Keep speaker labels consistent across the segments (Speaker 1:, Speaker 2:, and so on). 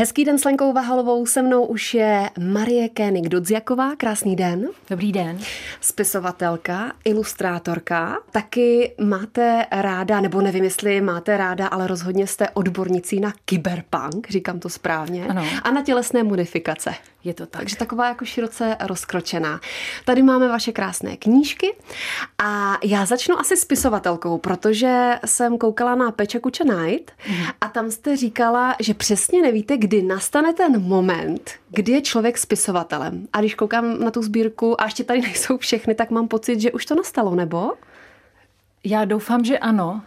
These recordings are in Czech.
Speaker 1: Hezký den s Lenkou Vahalovou, se mnou už je Marie Kénik Dodziaková. Krásný den.
Speaker 2: Dobrý den.
Speaker 1: Spisovatelka, ilustrátorka. Taky máte ráda, nebo nevím, jestli máte ráda, ale rozhodně jste odbornicí na kyberpunk, říkám to správně.
Speaker 2: Ano.
Speaker 1: A na tělesné modifikace.
Speaker 2: Je to tak.
Speaker 1: Takže taková jako široce rozkročená. Tady máme vaše krásné knížky a já začnu asi spisovatelkou, protože jsem koukala na Peče Kuče Night a tam jste říkala, že přesně nevíte, kdy nastane ten moment, kdy je člověk spisovatelem. A když koukám na tu sbírku a ještě tady nejsou všechny, tak mám pocit, že už to nastalo, nebo?
Speaker 2: Já doufám, že ano.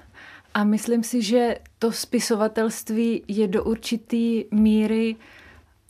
Speaker 2: A myslím si, že to spisovatelství je do určitý míry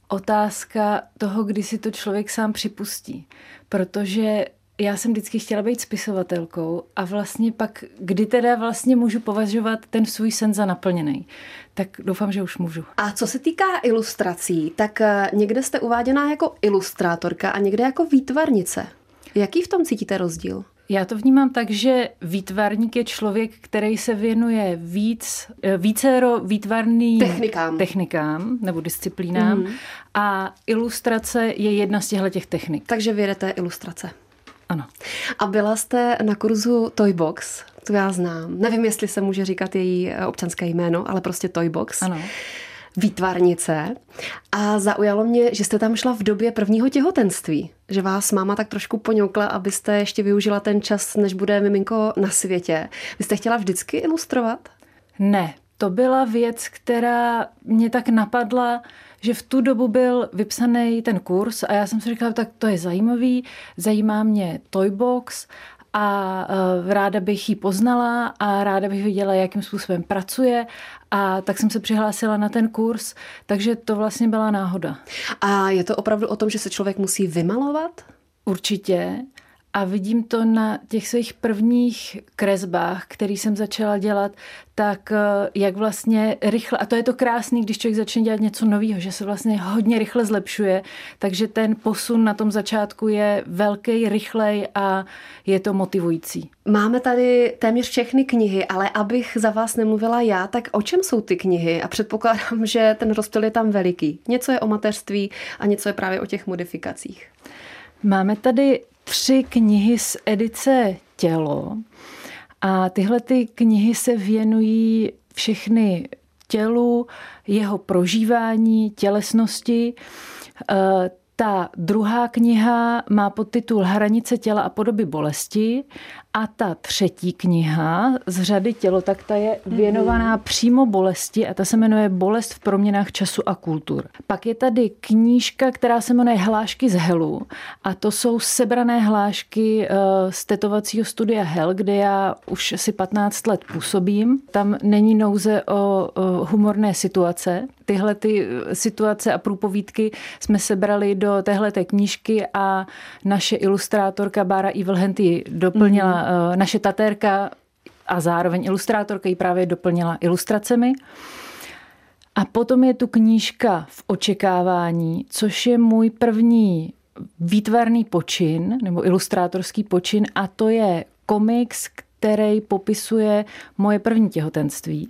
Speaker 2: otázka toho, kdy si to člověk sám připustí. Protože já jsem vždycky chtěla být spisovatelkou a vlastně pak, kdy teda vlastně můžu považovat ten svůj sen za naplněný, tak doufám, že už můžu.
Speaker 1: A co se týká ilustrací, tak eh, někde jste uváděná jako ilustrátorka a někde jako výtvarnice. Jaký v tom cítíte rozdíl?
Speaker 2: Já to vnímám tak, že výtvarník je člověk, který se věnuje víc, eh, vícero výtvarným
Speaker 1: Technikám.
Speaker 2: technikám nebo disciplínám mm. a ilustrace je jedna z těchto těch technik.
Speaker 1: Takže vědete ilustrace.
Speaker 2: Ano.
Speaker 1: A byla jste na kurzu Toybox, to já znám. Nevím, jestli se může říkat její eh, občanské jméno, ale prostě Toybox.
Speaker 2: Ano.
Speaker 1: Výtvarnice. A zaujalo mě, že jste tam šla v době prvního těhotenství. Že vás máma tak trošku poňoukla, abyste ještě využila ten čas, než bude miminko na světě. Vy jste chtěla vždycky ilustrovat?
Speaker 2: Ne, to byla věc, která mě tak napadla, že v tu dobu byl vypsaný ten kurz a já jsem si říkala, tak to je zajímavý, zajímá mě Toybox a uh, ráda bych ji poznala a ráda bych viděla, jakým způsobem pracuje a tak jsem se přihlásila na ten kurz, takže to vlastně byla náhoda.
Speaker 1: A je to opravdu o tom, že se člověk musí vymalovat?
Speaker 2: Určitě. A vidím to na těch svých prvních kresbách, který jsem začala dělat, tak eh, jak vlastně rychle, a to je to krásný, když člověk začne dělat něco nového, že se vlastně hodně rychle zlepšuje, takže ten posun na tom začátku je velký, rychlej a je to motivující.
Speaker 1: Máme tady téměř všechny knihy, ale abych za vás nemluvila já, tak o čem jsou ty knihy? A předpokládám, že ten rozptyl je tam veliký. Něco je o mateřství a něco je právě o těch modifikacích.
Speaker 2: Máme tady tři knihy z edice Tělo a tyhle ty knihy se věnují všechny tělu, jeho prožívání, tělesnosti. Ta druhá kniha má podtitul Hranice těla a podoby bolesti a ta třetí kniha z řady tělo, tak ta je věnovaná mm. přímo bolesti a ta se jmenuje Bolest v proměnách času a kultur. Pak je tady knížka, která se jmenuje Hlášky z Helu a to jsou sebrané hlášky eh, z tetovacího studia Hel, kde já už asi 15 let působím. Tam není nouze o humorné situace. Tyhle ty eh, situace a průpovídky jsme sebrali do téhle knížky a naše ilustrátorka Bára Evilhenty doplnila mm Eh, naše tatérka a zároveň ilustrátorka ji právě doplnila ilustracemi. A potom je tu knížka v očekávání, což je můj první výtvarný počin nebo ilustrátorský počin a to je komiks, který popisuje moje první těhotenství.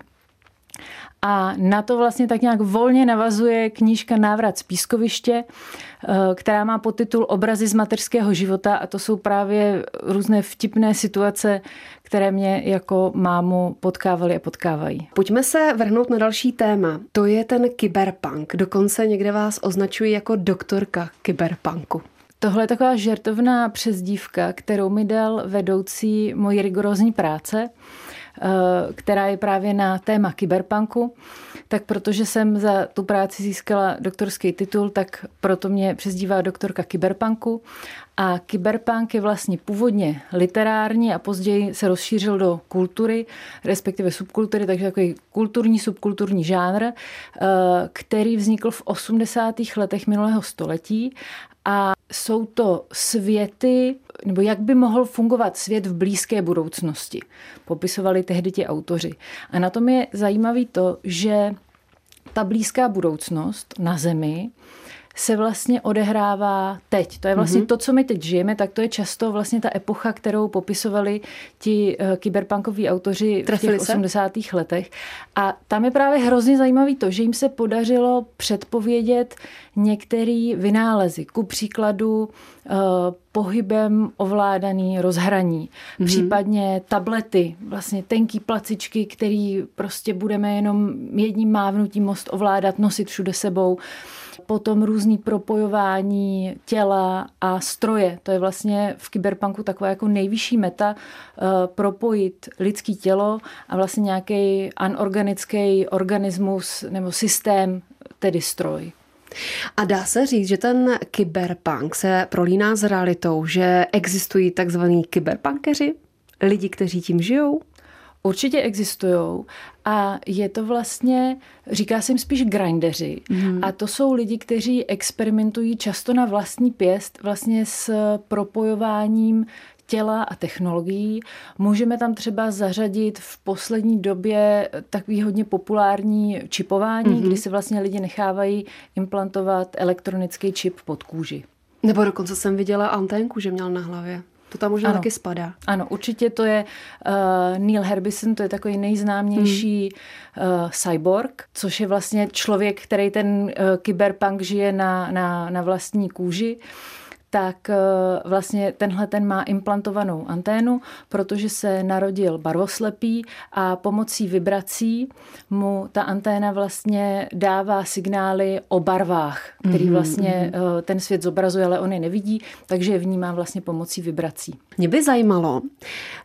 Speaker 2: A na to vlastně tak nějak volně navazuje knížka Návrat z pískoviště, eh, která má podtitul Obrazy z mateřského života a to jsou právě různé vtipné situace, které mě jako mámu potkávaly a potkávají.
Speaker 1: Pojďme se vrhnout na další téma. To je ten kyberpunk. Dokonce někde vás označují jako doktorka kyberpunku.
Speaker 2: Tohle je taková žertovná přezdívka, kterou mi dal vedoucí mojí rigorózní práce. Eh, která je právě na téma kyberpunku, tak protože jsem za tu práci získala doktorský titul, tak proto mě přezdívá doktorka kyberpunku. A kyberpunk je vlastně původně literární a později se rozšířil do kultury, respektive subkultury, takže takový kulturní, subkulturní žánr, eh, který vznikl v 80. letech minulého století a jsou to světy, nebo jak by mohl fungovat svět v blízké budoucnosti, popisovali tehdy ti autoři. A na tom je zajímavý to, že ta blízká budoucnost na Zemi se vlastně odehrává teď. To je vlastně mm-hmm. to, co my teď žijeme, tak to je často vlastně ta epocha, kterou popisovali ti uh, kyberpunkoví autoři Trefili v těch se? 80. letech. A tam je právě hrozně zajímavý to, že jim se podařilo předpovědět některé vynálezy. Ku příkladu uh, pohybem ovládaný rozhraní, mm-hmm. případně tablety, vlastně tenký placičky, který prostě budeme jenom jedním mávnutím most ovládat, nosit všude sebou potom různý propojování těla a stroje. To je vlastně v kyberpunku taková jako nejvyšší meta uh, propojit lidský tělo a vlastně nějaký anorganický organismus nebo systém, tedy stroj.
Speaker 1: A dá se říct, že ten kyberpunk se prolíná s realitou, že existují takzvaní kyberpunkeři, lidi, kteří tím žijou?
Speaker 2: Určitě existují a je to vlastně, říká se jim spíš grindeři mm. a to jsou lidi, kteří experimentují často na vlastní pěst vlastně s propojováním těla a technologií. Můžeme tam třeba zařadit v poslední době takový hodně populární čipování, mm-hmm. kdy se vlastně lidi nechávají implantovat elektronický čip pod kůži.
Speaker 1: Nebo dokonce jsem viděla anténku, že měl na hlavě. To tam možná ano. taky spadá.
Speaker 2: Ano, určitě to je uh, Neil Herbison, to je takový nejznámější hmm. uh, cyborg, což je vlastně člověk, který ten uh, kyberpunk žije na, na, na vlastní kůži. Uh, tak eh, vlastně tenhle ten má implantovanou anténu, protože se narodil barvoslepý a pomocí vibrací mu ta anténa vlastně dává signály o barvách, který mhm, vlastně mm-hmm. ten svět zobrazuje, ale on je nevidí, takže je vnímá vlastně pomocí vibrací.
Speaker 1: Mě by zajímalo,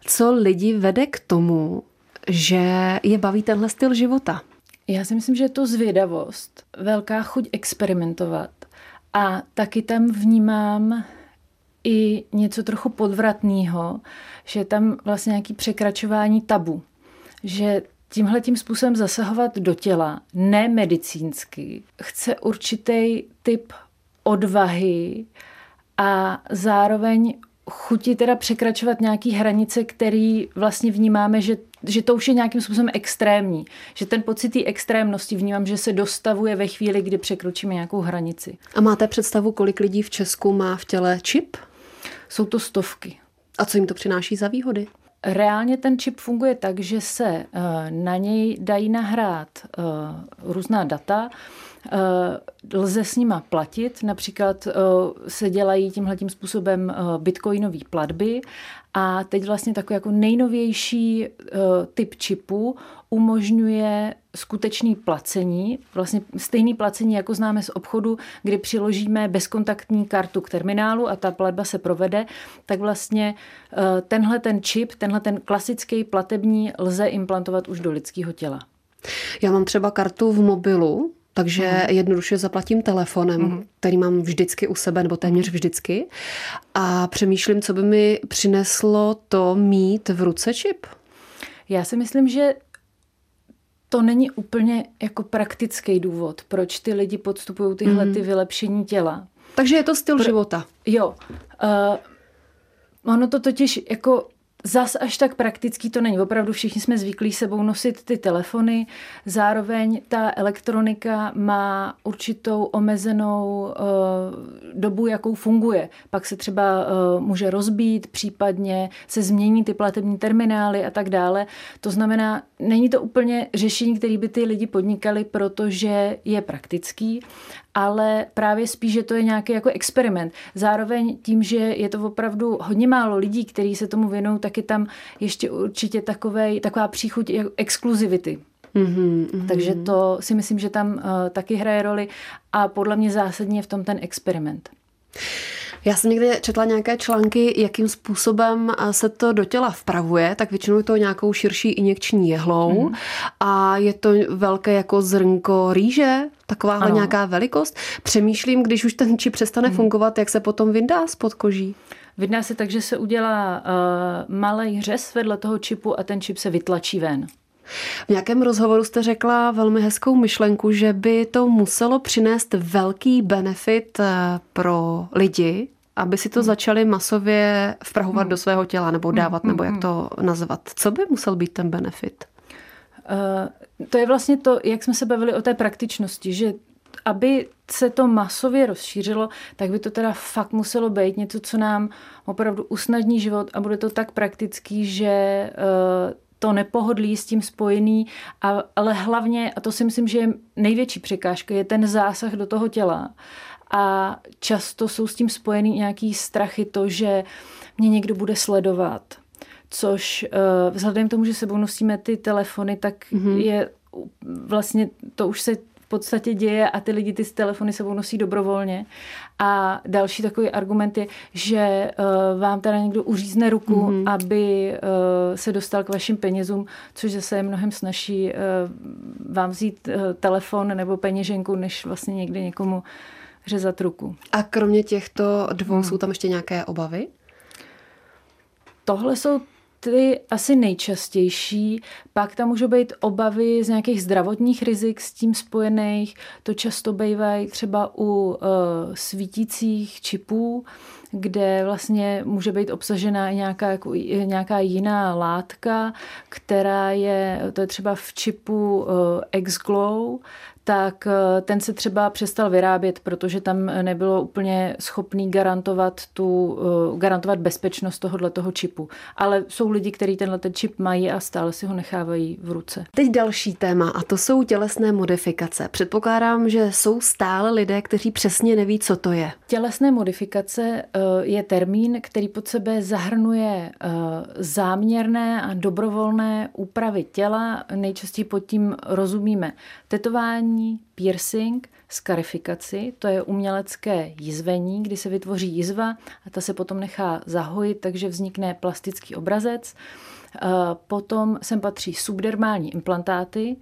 Speaker 1: co lidi vede k tomu, že je baví tenhle styl života.
Speaker 2: Já si myslím, že je to zvědavost, velká chuť experimentovat a taky tam vnímám i něco trochu podvratného, že tam vlastně nějaký překračování tabu, že tímhle tím způsobem zasahovat do těla, ne medicínsky, chce určitý typ odvahy a zároveň chutí teda překračovat nějaký hranice, který vlastně vnímáme, že, že to už je nějakým způsobem extrémní. Že ten pocit té extrémnosti vnímám, že se dostavuje ve chvíli, kdy překročíme nějakou hranici.
Speaker 1: A máte představu, kolik lidí v Česku má v těle čip?
Speaker 2: Jsou to stovky.
Speaker 1: A co jim to přináší za výhody?
Speaker 2: Reálně ten čip funguje tak, že se eh, na něj dají nahrát eh, různá data, eh, lze s nima platit, například se dělají tímhletím způsobem bitcoinové platby a teď vlastně takový jako nejnovější typ čipu umožňuje skutečný placení, vlastně stejný placení, jako známe z obchodu, kdy přiložíme bezkontaktní kartu k terminálu a ta platba se provede, tak vlastně eh, tenhle ten čip, tenhle ten klasický platební lze implantovat už do lidského těla.
Speaker 1: Já mám třeba kartu v mobilu, takže mm. jednoduše zaplatím telefonem, mm. který mám vždycky u sebe, nebo téměř vždycky. A přemýšlím, co by mi přineslo to mít v ruce čip.
Speaker 2: Já si myslím, že to není úplně jako praktický důvod, proč ty lidi podstupují tyhle mm. ty vylepšení těla.
Speaker 1: Takže je to styl Pro, života.
Speaker 2: Jo. Uh, ono to totiž jako Zas až tak praktický to není. Opravdu všichni jsme zvyklí sebou nosit ty telefony. Zároveň ta elektronika má určitou omezenou uh, dobu, jakou funguje. Pak se třeba uh, může rozbít, případně se změní ty platební terminály a tak dále. To znamená, není to úplně řešení, které by ty lidi podnikali, protože je praktický, ale právě spíš, že to je nějaký jako experiment. Zároveň tím, že je to opravdu hodně málo lidí, kteří se tomu věnují, tak je tam ještě určitě takové, taková příchuť exkluzivity. Mm-hmm, mm-hmm. Takže to si myslím, že tam uh, taky hraje roli a podle mě zásadně je v tom ten experiment.
Speaker 1: Já jsem někdy četla nějaké články, jakým způsobem se to do těla vpravuje, tak většinou je to nějakou širší injekční jehlou mm. a je to velké jako zrnko rýže, takováhle ano. nějaká velikost. Přemýšlím, když už ten čip přestane mm. fungovat, jak se potom vyndá spod koží.
Speaker 2: Vydná se tak, že se udělá uh, malý řez vedle toho čipu a ten čip se vytlačí ven.
Speaker 1: V nějakém rozhovoru jste řekla velmi hezkou myšlenku, že by to muselo přinést velký benefit eh, pro lidi, aby si to hmm. začali masově vprahovat hmm. do svého těla nebo dávat, hmm. nebo jak to nazvat. Co by musel být ten benefit?
Speaker 2: Uh, to je vlastně to, jak jsme se bavili o té praktičnosti, že aby se to masově rozšířilo, tak by to teda fakt muselo být něco, co nám opravdu usnadní život a bude to tak praktický, že uh, to nepohodlí s tím spojený, a, ale hlavně, a to si myslím, že je největší překážka, je ten zásah do toho těla. A často jsou s tím spojený nějaký strachy, to, že mě někdo bude sledovat, což uh, vzhledem k tomu, že sebou nosíme ty telefony, tak mm-hmm. je vlastně to už se podstatě děje a ty lidi ty telefony sebou nosí dobrovolně. A další takový argument je, že uh, vám teda někdo uřízne ruku, mm-hmm. aby uh, se dostal k vašim penězům, což zase je mnohem snaží uh, vám vzít uh, telefon nebo peněženku, než vlastně někdy někomu řezat ruku.
Speaker 1: A kromě těchto dvou hmm. jsou tam ještě nějaké obavy?
Speaker 2: Tohle jsou ty asi nejčastější. Pak tam můžou být obavy z nějakých zdravotních rizik s tím spojených. To často bývají třeba u uh, svítících čipů, kde vlastně může být obsažena nějaká, jako, nějaká jiná látka, která je, to je třeba v čipu uh, X-Glow, tak eh, ten se třeba přestal vyrábět, protože tam nebylo úplně schopný garantovat, tu, eh, garantovat bezpečnost tohohle toho čipu. Ale jsou lidi, kteří tenhle ten čip mají a stále si ho nechávají v ruce.
Speaker 1: Teď další téma a to jsou tělesné modifikace. Předpokládám, že jsou stále lidé, kteří přesně neví, co to je.
Speaker 2: Tělesné modifikace eh, je termín, který pod sebe zahrnuje záměrné a dobrovolné úpravy těla. Nejčastěji pod tím rozumíme tetování, jizvení, piercing, skarifikaci, to je umělecké jizvení, kdy se vytvoří jizva a ta se potom nechá zahojit, takže vznikne plastický obrazec. Eh, potom sem patří subdermální implantáty,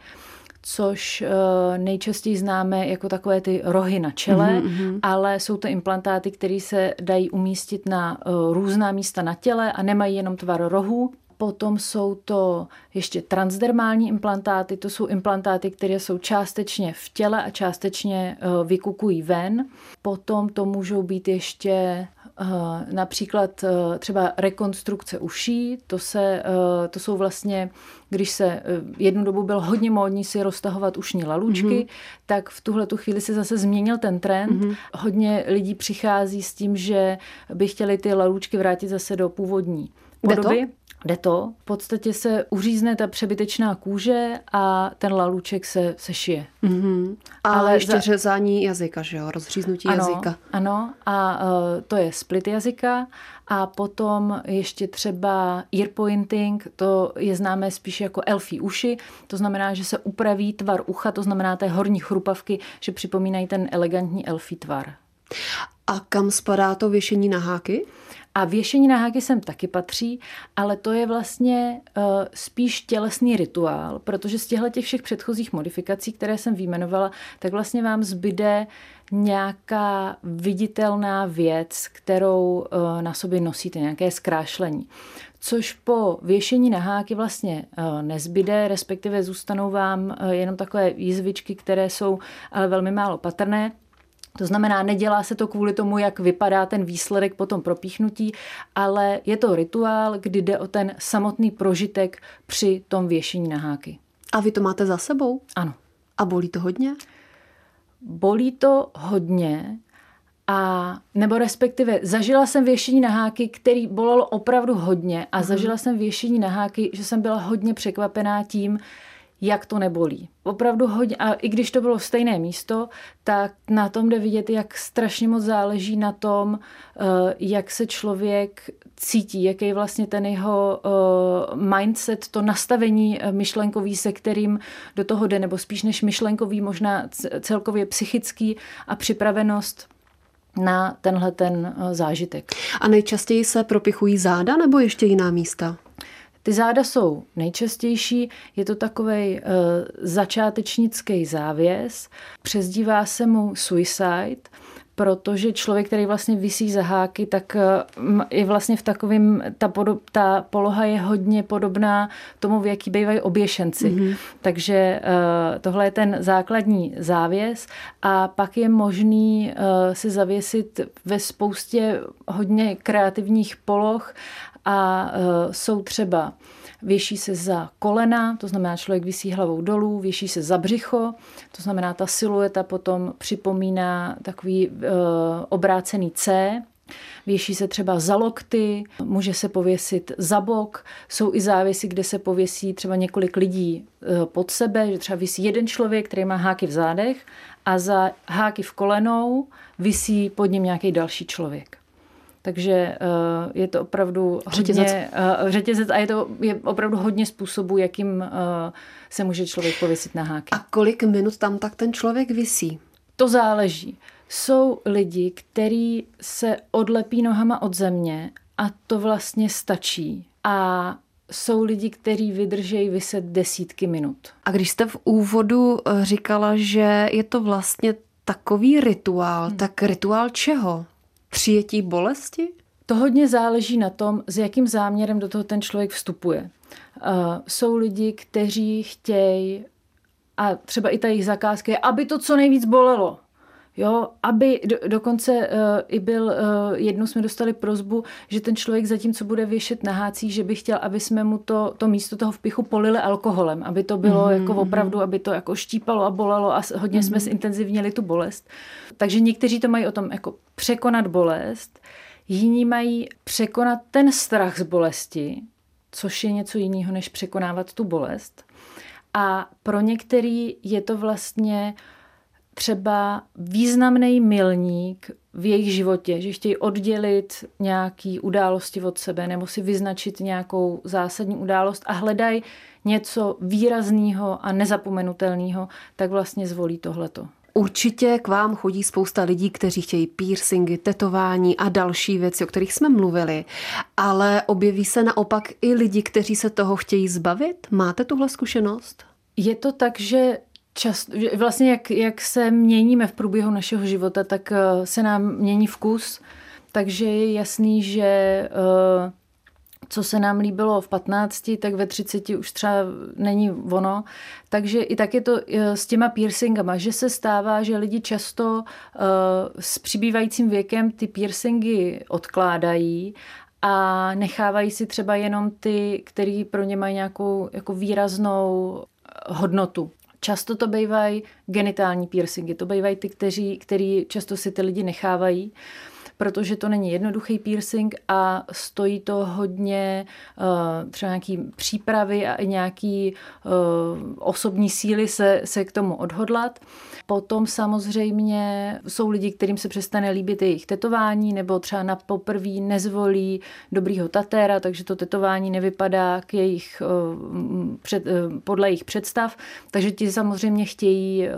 Speaker 2: což eh, nejčastěji známe jako takové ty rohy na čele, mm-hmm. ale jsou to implantáty, které se dají umístit na eh, různá místa na těle a nemají jenom tvar rohu, Potom jsou to ještě transdermální implantáty, to jsou implantáty, které jsou částečně v těle a částečně eh, vykukují ven. Potom to můžou být ještě eh, například eh, třeba rekonstrukce uší, to, se, to jsou vlastně, když se jednu dobu bylo hodně módní si roztahovat ušní lalučky, mm-hmm. tak v tuhle tu chvíli se zase změnil ten trend. Mm-hmm. Hodně lidí přichází s tím, že by chtěli ty lalučky vrátit zase do původní podoby.
Speaker 1: To?
Speaker 2: Jde to, v podstatě se uřízne ta přebytečná kůže a ten laluček se, se šije.
Speaker 1: Mm-hmm. A Ale ještě za... řezání jazyka, že jo? Rozříznutí
Speaker 2: ano,
Speaker 1: jazyka.
Speaker 2: Ano, a uh, to je split jazyka a potom ještě třeba ear pointing, to je známé spíš jako elfí uši, to znamená, že se upraví tvar ucha, to znamená té horní chrupavky, že připomínají ten elegantní elfí tvar.
Speaker 1: A kam spadá to věšení na háky?
Speaker 2: A věšení na háky sem taky patří, ale to je vlastně uh, spíš tělesný rituál, protože z těchto těch všech předchozích modifikací, které jsem vyjmenovala, tak vlastně vám zbyde nějaká viditelná věc, kterou uh, na sobě nosíte, nějaké zkrášlení. Což po věšení na háky vlastně uh, nezbyde, respektive zůstanou vám uh, jenom takové jízvičky, které jsou ale velmi málo patrné. To znamená, nedělá se to kvůli tomu, jak vypadá ten výsledek po tom propíchnutí, ale je to rituál, kdy jde o ten samotný prožitek při tom věšení na háky.
Speaker 1: A vy to máte za sebou?
Speaker 2: Ano.
Speaker 1: A bolí to hodně?
Speaker 2: Bolí to hodně, a nebo respektive zažila jsem věšení na háky, který bolelo opravdu hodně a mhm. zažila jsem věšení na háky, že jsem byla hodně překvapená tím, jak to nebolí. Opravdu hodně, a i když to bylo stejné místo, tak na tom jde vidět, jak strašně moc záleží na tom, eh, jak se člověk cítí, jaký je vlastně ten jeho eh, mindset, to nastavení eh, myšlenkový, se kterým do toho jde, nebo spíš než myšlenkový, možná celkově psychický a připravenost na tenhle ten zážitek.
Speaker 1: A nejčastěji se propichují záda nebo ještě jiná místa?
Speaker 2: Ty záda jsou nejčastější, je to takový uh, začátečnický závěs, přezdívá se mu suicide, protože člověk, který vlastně vysí za háky, tak eh, je vlastně v takovém, ta, podob, ta poloha je hodně podobná tomu, v jaký bývají oběšenci. Mm-hmm. Takže uh, tohle je ten základní závěs a pak je možný uh, se zavěsit ve spoustě hodně kreativních poloh a uh, jsou třeba věší se za kolena, to znamená člověk visí hlavou dolů, věší se za břicho, to znamená ta silueta potom připomíná takový uh, obrácený C, Věší se třeba za lokty, může se pověsit za bok. Jsou i závěsy, kde se pověsí třeba několik lidí eh, pod sebe, že třeba vysí jeden člověk, který má háky v zádech a za háky v kolenou vysí pod ním nějaký další člověk. Takže eh, je to opravdu řetězec. hodně uh, řetězec a je to je opravdu hodně způsobů, jakým uh, se může člověk pověsit na háky.
Speaker 1: A kolik minut tam tak ten člověk visí?
Speaker 2: To záleží. Jsou lidi, kteří se odlepí nohama od země a to vlastně stačí. A jsou lidi, kteří vydržejí vyset desítky minut.
Speaker 1: A když jste v úvodu říkala, že je to vlastně takový rituál, hmm. tak rituál čeho? Přijetí bolesti?
Speaker 2: To hodně záleží na tom, s jakým záměrem do toho ten člověk vstupuje. Uh, jsou lidi, kteří chtějí, a třeba i ta jejich zakázka je, aby to co nejvíc bolelo. Jo, aby do, dokonce uh, i byl, uh, jednou jsme dostali prozbu, že ten člověk zatím, co bude věšet na hácích, že by chtěl, aby jsme mu to, to místo toho vpichu polili alkoholem, aby to bylo mm-hmm. jako opravdu, aby to jako štípalo a bolelo a hodně mm-hmm. jsme zintenzivnili tu bolest. Takže někteří to mají o tom jako překonat bolest, jiní mají překonat ten strach z bolesti, což je něco jiného, než překonávat tu bolest. A pro některý je to vlastně třeba významný milník v jejich životě, že chtějí oddělit nějaký události od sebe nebo si vyznačit nějakou zásadní událost a hledají něco výrazného a nezapomenutelného, tak vlastně zvolí tohleto.
Speaker 1: Určitě k vám chodí spousta lidí, kteří chtějí piercingy, tetování a další věci, o kterých jsme mluvili, ale objeví se naopak i lidi, kteří se toho chtějí zbavit. Máte tuhle zkušenost?
Speaker 2: Je to tak, že čas, vlastně jak, jak se měníme v průběhu našeho života, tak eh, se nám mění vkus, takže je jasný, že eh, co se nám líbilo v 15, tak ve 30 už třeba není ono. Takže i tak je to eh, s těma piercingama, že se stává, že lidi často s přibývajícím věkem ty piercingy odkládají a nechávají si třeba jenom ty, který pro ně mají nějakou jako výraznou hodnotu. Často to bývají genitální piercingy, to bývají ty, kteří, který často si ty lidi nechávají protože to není jednoduchý piercing a stojí to hodně uh, třeba nějaký přípravy a nějaký uh, osobní síly se, se k tomu odhodlat. Potom samozřejmě jsou lidi, kterým se přestane líbit jejich tetování, nebo třeba na poprví nezvolí dobrýho tatéra, takže to tetování nevypadá k jejich, uh, před, podle jejich představ. Takže ti samozřejmě chtějí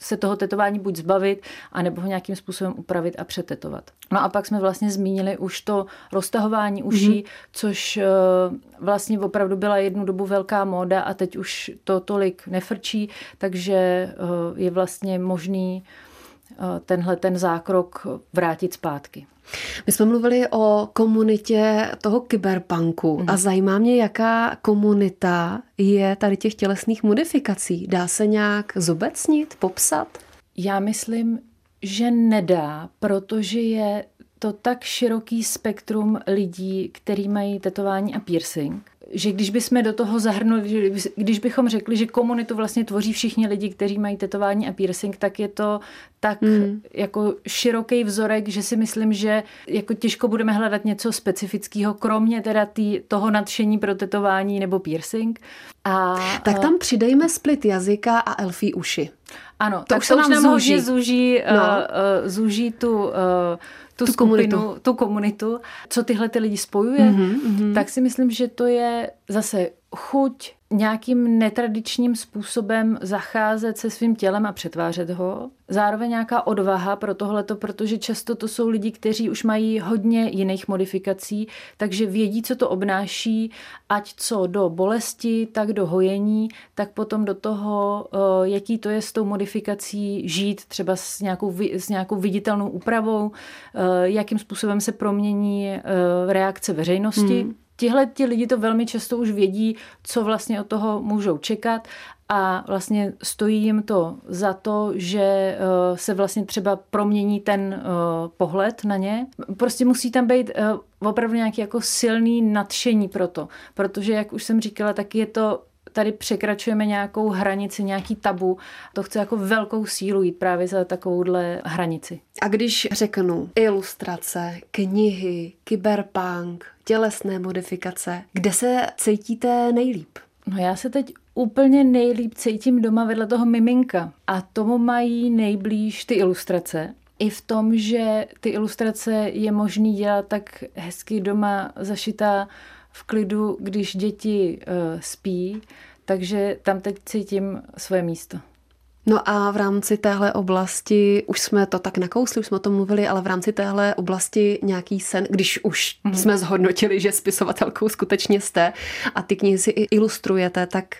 Speaker 2: se toho tetování buď zbavit, anebo ho nějakým způsobem upravit a přetetovat dělat. No a pak jsme vlastně zmínili už to roztahování uší, mm-hmm. což eh, vlastně opravdu byla jednu dobu velká móda a teď už to tolik nefrčí, takže eh, je vlastně možný eh, tenhle ten zákrok vrátit zpátky.
Speaker 1: My jsme mluvili o komunitě toho kyberpunku mm. a zajímá mě, jaká komunita je tady těch tělesných modifikací. Dá se nějak zobecnit, popsat?
Speaker 2: Já myslím, že nedá, protože je to tak široký spektrum lidí, který mají tetování a piercing, že když bychom do toho zahrnuli, když bychom řekli, že komunitu vlastně tvoří všichni lidi, kteří mají tetování a piercing, tak je to tak mm. jako široký vzorek, že si myslím, že jako těžko budeme hledat něco specifického, kromě teda tý, toho nadšení pro tetování nebo piercing.
Speaker 1: A, tak tam přidejme split jazyka a elfí uši.
Speaker 2: Ano, to tak už se nám zúží. hodně zúží, no. uh, zúží tu, uh, tu, tu skupinu, komunitu. tu komunitu, co tyhle ty lidi spojuje, mm-hmm, tak si myslím, že to je zase chuť nějakým netradičním způsobem zacházet se svým tělem a přetvářet ho. Zároveň nějaká odvaha pro tohleto, protože často to jsou lidi, kteří už mají hodně jiných modifikací, takže vědí, co to obnáší, ať co do bolesti, tak do hojení, tak potom do toho, eh, jaký to je s tou modifikací žít, třeba s nějakou, s nějakou viditelnou úpravou, eh, jakým způsobem se promění eh, reakce veřejnosti. Hmm tihle ti lidi to velmi často už vědí, co vlastně od toho můžou čekat a vlastně stojí jim to za to, že eh, se vlastně třeba promění ten eh, pohled na ně. Prostě musí tam být eh, opravdu nějaký jako silný nadšení pro to, protože jak už jsem říkala, tak je to tady překračujeme nějakou hranici, nějaký tabu. To chce jako velkou sílu jít právě za takovouhle hranici.
Speaker 1: A když řeknu ilustrace, knihy, kyberpunk, tělesné modifikace, kde se cítíte nejlíp?
Speaker 2: No já se teď úplně nejlíp cítím doma vedle toho miminka. A tomu mají nejblíž ty ilustrace. I v tom, že ty ilustrace je možný dělat tak hezky doma zašitá v klidu, když děti uh, spí, takže tam teď cítím svoje místo.
Speaker 1: No a v rámci téhle oblasti, už jsme to tak nakousli, už jsme o tom mluvili, ale v rámci téhle oblasti nějaký sen, když už mm-hmm. jsme zhodnotili, že spisovatelkou skutečně jste a ty knihy si i ilustrujete, tak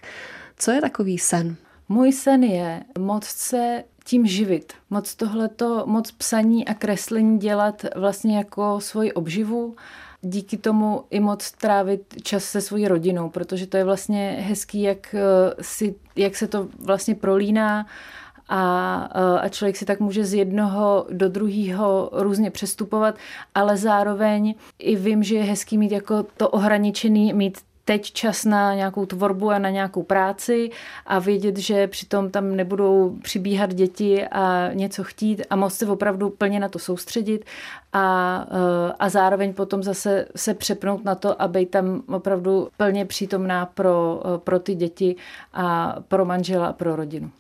Speaker 1: co je takový sen?
Speaker 2: Můj sen je moc se tím živit, moc tohleto, moc psaní a kreslení dělat vlastně jako svoji obživu díky tomu i moc trávit čas se svojí rodinou, protože to je vlastně hezký, jak, eh, si, jak se to vlastně prolíná a, eh, a člověk si tak může z jednoho do druhého různě přestupovat, ale zároveň i vím, že je hezký mít jako to ohraničený, mít teď čas na nějakou tvorbu a na nějakou práci a vědět, že přitom tam nebudou přibíhat děti a něco chtít a moct se opravdu plně na to soustředit a, eh, a zároveň potom zase se přepnout na to, aby tam opravdu plně přítomná pro, eh, pro ty děti a pro manžela a pro rodinu.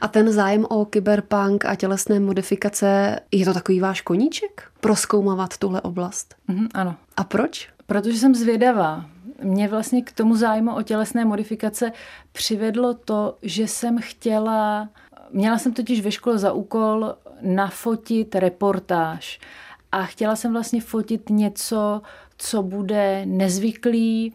Speaker 1: A ten zájem o kyberpunk a tělesné modifikace, je to takový váš koníček? Proskoumávat tuhle oblast?
Speaker 2: Mm, ano.
Speaker 1: A proč?
Speaker 2: Protože jsem zvědavá. Mě vlastně k tomu zájmu o tělesné modifikace přivedlo to, že jsem chtěla, měla jsem totiž ve škole za úkol nafotit reportáž. A chtěla jsem vlastně fotit něco, co bude nezvyklý,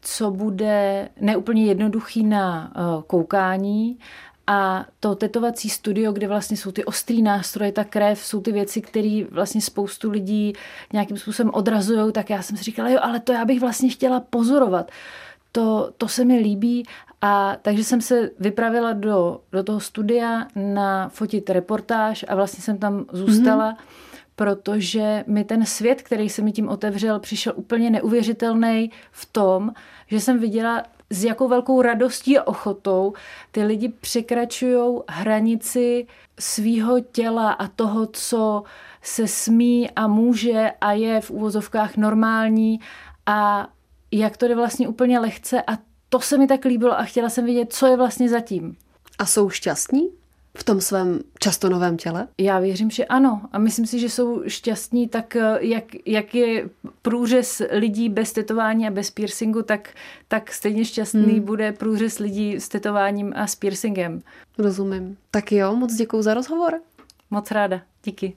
Speaker 2: co bude neúplně jednoduchý na eh, koukání a to tetovací studio, kde vlastně jsou ty ostrý nástroje, ta krev, jsou ty věci, které vlastně spoustu lidí nějakým způsobem odrazují, tak já jsem si říkala, jo, ale to já bych vlastně chtěla pozorovat. To, to se mi líbí a takže jsem se vypravila do, do toho studia na fotit reportáž a vlastně jsem tam zůstala. Mm-hmm protože mi ten svět, který se mi tím otevřel, přišel úplně neuvěřitelný v tom, že jsem viděla s jakou velkou radostí a ochotou ty lidi překračují hranici svýho těla a toho, co se smí a může a je v úvozovkách normální a jak to jde vlastně úplně lehce a to se mi tak líbilo a chtěla jsem vidět, co je vlastně zatím.
Speaker 1: A jsou šťastní? V tom svém často novém těle?
Speaker 2: Já věřím, že ano. A myslím si, že jsou šťastní tak, eh, jak, jak je průřez lidí bez tetování a bez piercingu, tak, tak stejně šťastný hmm. bude průřez lidí s tetováním a s piercingem.
Speaker 1: Rozumím. Tak jo, moc děkuji za rozhovor.
Speaker 2: Moc ráda. Díky.